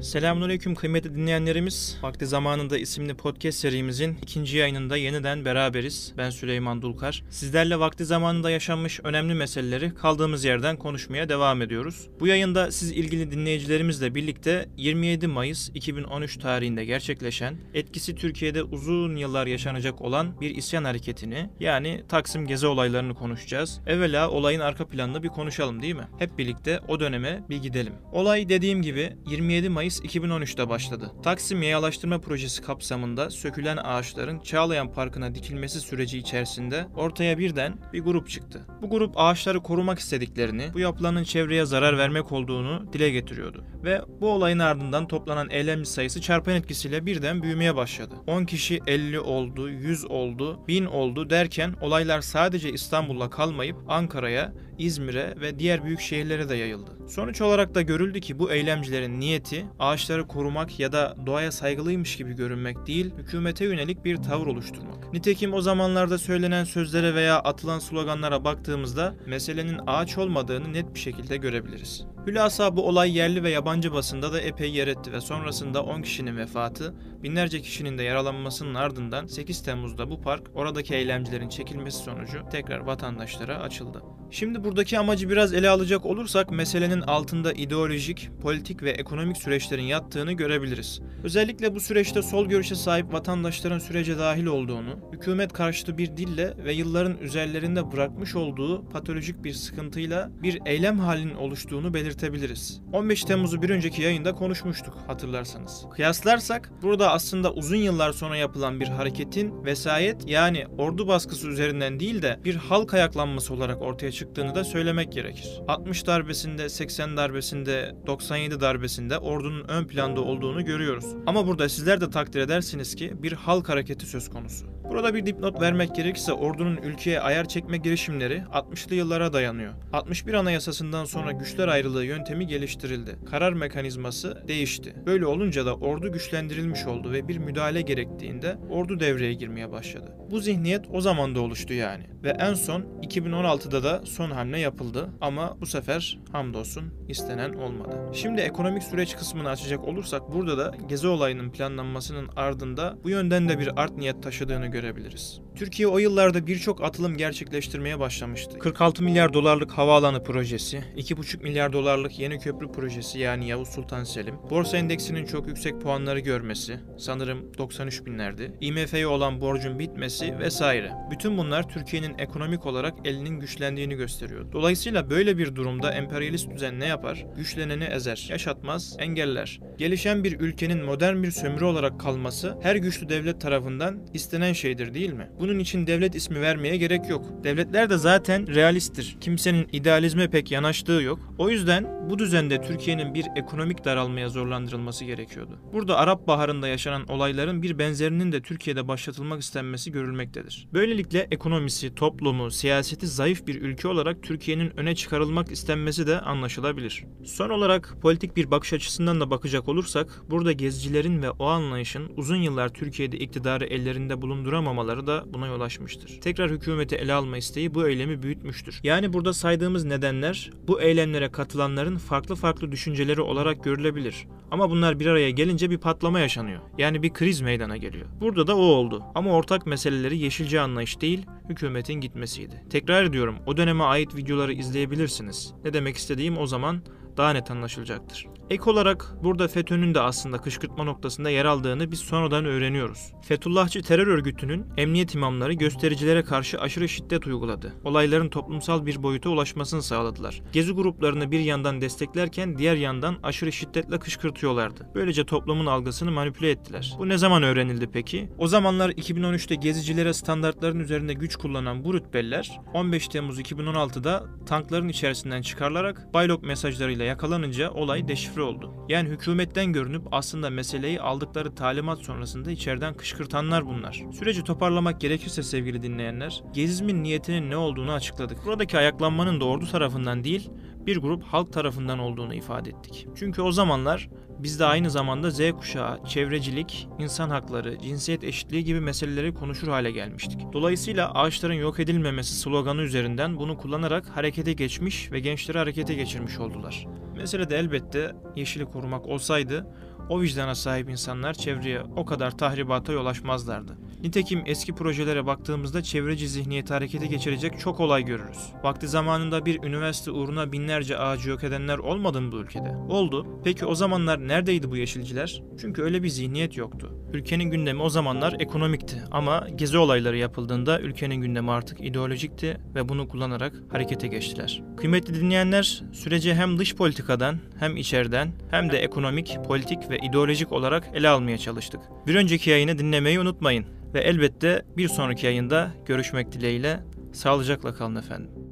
Selamünaleyküm kıymetli dinleyenlerimiz. Vakti Zamanında isimli podcast serimizin ikinci yayınında yeniden beraberiz. Ben Süleyman Dulkar. Sizlerle vakti zamanında yaşanmış önemli meseleleri kaldığımız yerden konuşmaya devam ediyoruz. Bu yayında siz ilgili dinleyicilerimizle birlikte 27 Mayıs 2013 tarihinde gerçekleşen, etkisi Türkiye'de uzun yıllar yaşanacak olan bir isyan hareketini yani Taksim Gezi olaylarını konuşacağız. Evvela olayın arka planını bir konuşalım değil mi? Hep birlikte o döneme bir gidelim. Olay dediğim gibi 27 Mayıs Mayıs 2013'te başladı. Taksim Yayalaştırma Projesi kapsamında sökülen ağaçların Çağlayan Parkı'na dikilmesi süreci içerisinde ortaya birden bir grup çıktı. Bu grup ağaçları korumak istediklerini, bu yapılanın çevreye zarar vermek olduğunu dile getiriyordu. Ve bu olayın ardından toplanan eylemci sayısı çarpan etkisiyle birden büyümeye başladı. 10 kişi 50 oldu, 100 oldu, 1000 oldu derken olaylar sadece İstanbul'la kalmayıp Ankara'ya, İzmir'e ve diğer büyük şehirlere de yayıldı. Sonuç olarak da görüldü ki bu eylemcilerin niyeti ağaçları korumak ya da doğaya saygılıymış gibi görünmek değil, hükümete yönelik bir tavır oluşturmak. Nitekim o zamanlarda söylenen sözlere veya atılan sloganlara baktığımızda meselenin ağaç olmadığını net bir şekilde görebiliriz. Hülasa bu olay yerli ve yabancı basında da epey yer etti ve sonrasında 10 kişinin vefatı, binlerce kişinin de yaralanmasının ardından 8 Temmuz'da bu park oradaki eylemcilerin çekilmesi sonucu tekrar vatandaşlara açıldı. Şimdi buradaki amacı biraz ele alacak olursak meselenin altında ideolojik, politik ve ekonomik süreçlerin yattığını görebiliriz. Özellikle bu süreçte sol görüşe sahip vatandaşların sürece dahil olduğunu, hükümet karşıtı bir dille ve yılların üzerlerinde bırakmış olduğu patolojik bir sıkıntıyla bir eylem halinin oluştuğunu belirtebiliriz. 15 Temmuz'u bir önceki yayında konuşmuştuk hatırlarsanız. Kıyaslarsak burada aslında uzun yıllar sonra yapılan bir hareketin vesayet yani ordu baskısı üzerinden değil de bir halk ayaklanması olarak ortaya çıktığını da söylemek gerekir. 60 darbesinde, 80 darbesinde, 97 darbesinde ordunun ön planda olduğunu görüyoruz. Ama burada sizler de takdir edersiniz ki bir halk hareketi söz konusu. Burada bir dipnot vermek gerekirse ordunun ülkeye ayar çekme girişimleri 60'lı yıllara dayanıyor. 61 Anayasasından sonra güçler ayrılığı yöntemi geliştirildi. Karar mekanizması değişti. Böyle olunca da ordu güçlendirilmiş oldu ve bir müdahale gerektiğinde ordu devreye girmeye başladı. Bu zihniyet o zaman da oluştu yani. Ve en son 2016'da da son hamle yapıldı ama bu sefer hamdolsun istenen olmadı. Şimdi ekonomik süreç kısmını açacak olursak burada da gezi olayının planlanmasının ardında bu yönden de bir art niyet taşıdığını görebiliriz. Türkiye o yıllarda birçok atılım gerçekleştirmeye başlamıştı. 46 milyar dolarlık havaalanı projesi, 2,5 milyar dolarlık yeni köprü projesi yani Yavuz Sultan Selim, borsa endeksinin çok yüksek puanları görmesi, sanırım 93 binlerdi, IMF'ye olan borcun bitmesi vesaire. Bütün bunlar Türkiye'nin ekonomik olarak elinin güçlendiğini gösteriyor. Dolayısıyla böyle bir durumda emperyalist düzen ne yapar? Güçleneni ezer, yaşatmaz, engeller. Gelişen bir ülkenin modern bir sömürü olarak kalması her güçlü devlet tarafından istenen şeydir değil mi? Bunun için devlet ismi vermeye gerek yok. Devletler de zaten realisttir. Kimsenin idealizme pek yanaştığı yok. O yüzden bu düzende Türkiye'nin bir ekonomik daralmaya zorlandırılması gerekiyordu. Burada Arap Baharı'nda yaşanan olayların bir benzerinin de Türkiye'de başlatılmak istenmesi görülmektedir. Böylelikle ekonomisi, toplumu, siyaseti zayıf bir ülke olarak Türkiye'nin öne çıkarılmak istenmesi de anlaşılabilir. Son olarak politik bir bakış açısından da bakacak olursak burada gezicilerin ve o anlayışın uzun yıllar Türkiye'de iktidarı ellerinde bulunduramamaları da buna yol açmıştır. Tekrar hükümeti ele alma isteği bu eylemi büyütmüştür. Yani burada saydığımız nedenler bu eylemlere katılanların farklı farklı düşünceleri olarak görülebilir. Ama bunlar bir araya gelince bir patlama yaşanıyor. Yani bir kriz meydana geliyor. Burada da o oldu. Ama ortak meseleleri yeşilce anlayış değil, hükümetin gitmesiydi. Tekrar ediyorum, o döneme ait videoları izleyebilirsiniz. Ne demek istediğim o zaman daha net anlaşılacaktır. Ek olarak burada FETÖ'nün de aslında kışkırtma noktasında yer aldığını biz sonradan öğreniyoruz. Fethullahçı terör örgütünün emniyet imamları göstericilere karşı aşırı şiddet uyguladı. Olayların toplumsal bir boyuta ulaşmasını sağladılar. Gezi gruplarını bir yandan desteklerken diğer yandan aşırı şiddetle kışkırtıyorlardı. Böylece toplumun algısını manipüle ettiler. Bu ne zaman öğrenildi peki? O zamanlar 2013'te gezicilere standartların üzerinde güç kullanan bu rütbeliler 15 Temmuz 2016'da tankların içerisinden çıkarılarak baylok mesajlarıyla yakalanınca olay deşifre oldu. Yani hükümetten görünüp aslında meseleyi aldıkları talimat sonrasında içeriden kışkırtanlar bunlar. Süreci toparlamak gerekirse sevgili dinleyenler, gezizmin niyetinin ne olduğunu açıkladık. Buradaki ayaklanmanın da ordu tarafından değil, bir grup halk tarafından olduğunu ifade ettik. Çünkü o zamanlar biz de aynı zamanda Z kuşağı, çevrecilik, insan hakları, cinsiyet eşitliği gibi meseleleri konuşur hale gelmiştik. Dolayısıyla ağaçların yok edilmemesi sloganı üzerinden bunu kullanarak harekete geçmiş ve gençleri harekete geçirmiş oldular. Mesele de elbette yeşili korumak olsaydı o vicdana sahip insanlar çevreye o kadar tahribata yol açmazlardı. Nitekim eski projelere baktığımızda çevreci zihniyeti harekete geçirecek çok olay görürüz. Vakti zamanında bir üniversite uğruna binlerce ağacı yok edenler olmadı mı bu ülkede? Oldu. Peki o zamanlar neredeydi bu yeşilciler? Çünkü öyle bir zihniyet yoktu. Ülkenin gündemi o zamanlar ekonomikti ama gezi olayları yapıldığında ülkenin gündemi artık ideolojikti ve bunu kullanarak harekete geçtiler. Kıymetli dinleyenler, süreci hem dış politikadan hem içeriden hem de ekonomik, politik ve ideolojik olarak ele almaya çalıştık. Bir önceki yayını dinlemeyi unutmayın ve elbette bir sonraki yayında görüşmek dileğiyle sağlıcakla kalın efendim.